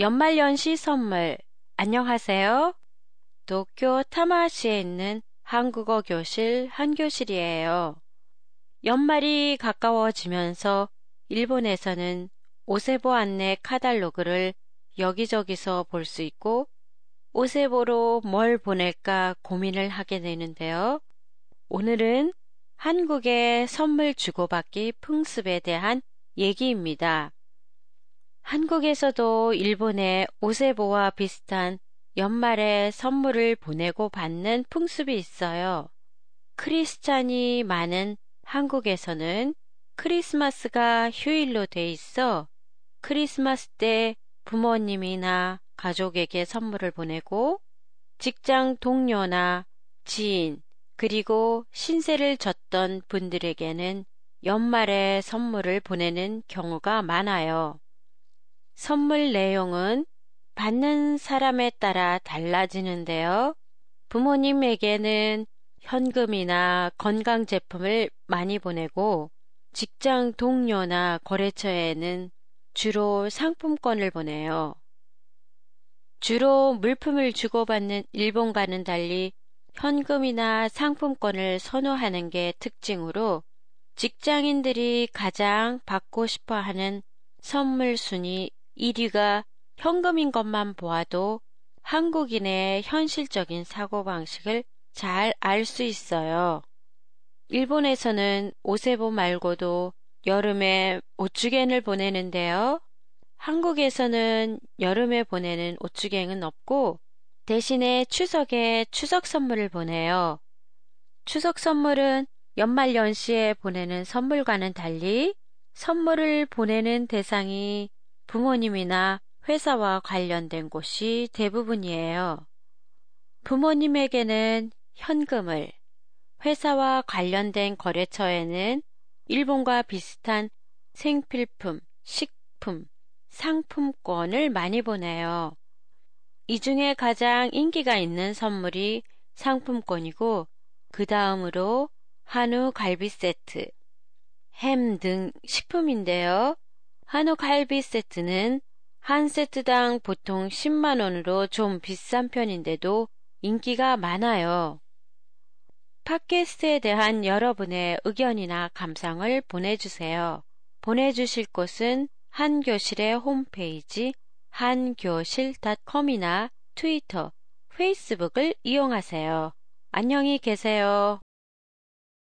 연말연시 선물 안녕하세요. 도쿄 타마시에 있는 한국어 교실 한교실이에요. 연말이 가까워지면서 일본에서는 오세보 안내 카달로그를 여기저기서 볼 수 있고 오세보로 뭘 보낼까 고민을 하게 되는데요. 오늘은 한국의 선물 주고받기 풍습에 대한 얘기입니다. 한국에서도 일본의 오세보와 비슷한 연말에 선물을 보내고 받는 풍습이 있어요. 크리스찬이 많은 한국에서는 크리스마스가 휴일로 돼 있어 크리스마스 때 부모님이나 가족에게 선물을 보내고 직장 동료나 지인 그리고 신세를 졌던 분들에게는 연말에 선물을 보내는 경우가 많아요. 선물 내용은 받는 사람에 따라 달라지는데요. 부모님에게는 현금이나 건강 제품을 많이 보내고 직장 동료나 거래처에는 주로 상품권을 보내요. 주로 물품을 주고받는 일본과는 달리 현금이나 상품권을 선호하는 게 특징으로 직장인들이 가장 받고 싶어 하는 선물 순위 1위가 현금인 것만 보아도 한국인의 현실적인 사고방식을 잘 알 수 있어요. 일본에서는 오세보 말고도 여름에 오쭈겐을 보내는데요. 한국에서는 여름에 보내는 오쭈갱은 없고 대신에 추석에 추석 선물을 보내요. 추석 선물은 연말 연시에 보내는 선물과는 달리 선물을 보내는 대상이 부모님이나 회사와 관련된 곳이 대부분이에요. 부모님에게는 현금을, 회사와 관련된 거래처에는 일본과 비슷한 생필품, 식품, 상품권을 많이 보내요. 이 중에 가장 인기가 있는 선물이 상품권이고, 그 다음으로 한우 갈비 세트, 햄 등 식품인데요. 한우 갈비 세트는 한 세트당 보통 10만원으로 좀 비싼 편인데도 인기가 많아요. 팟캐스트에 대한 여러분의 의견이나 감상을 보내주세요. 보내주실 곳은 한교실의 홈페이지 한교실.com이나 트위터, 페이스북을 이용하세요. 안녕히 계세요.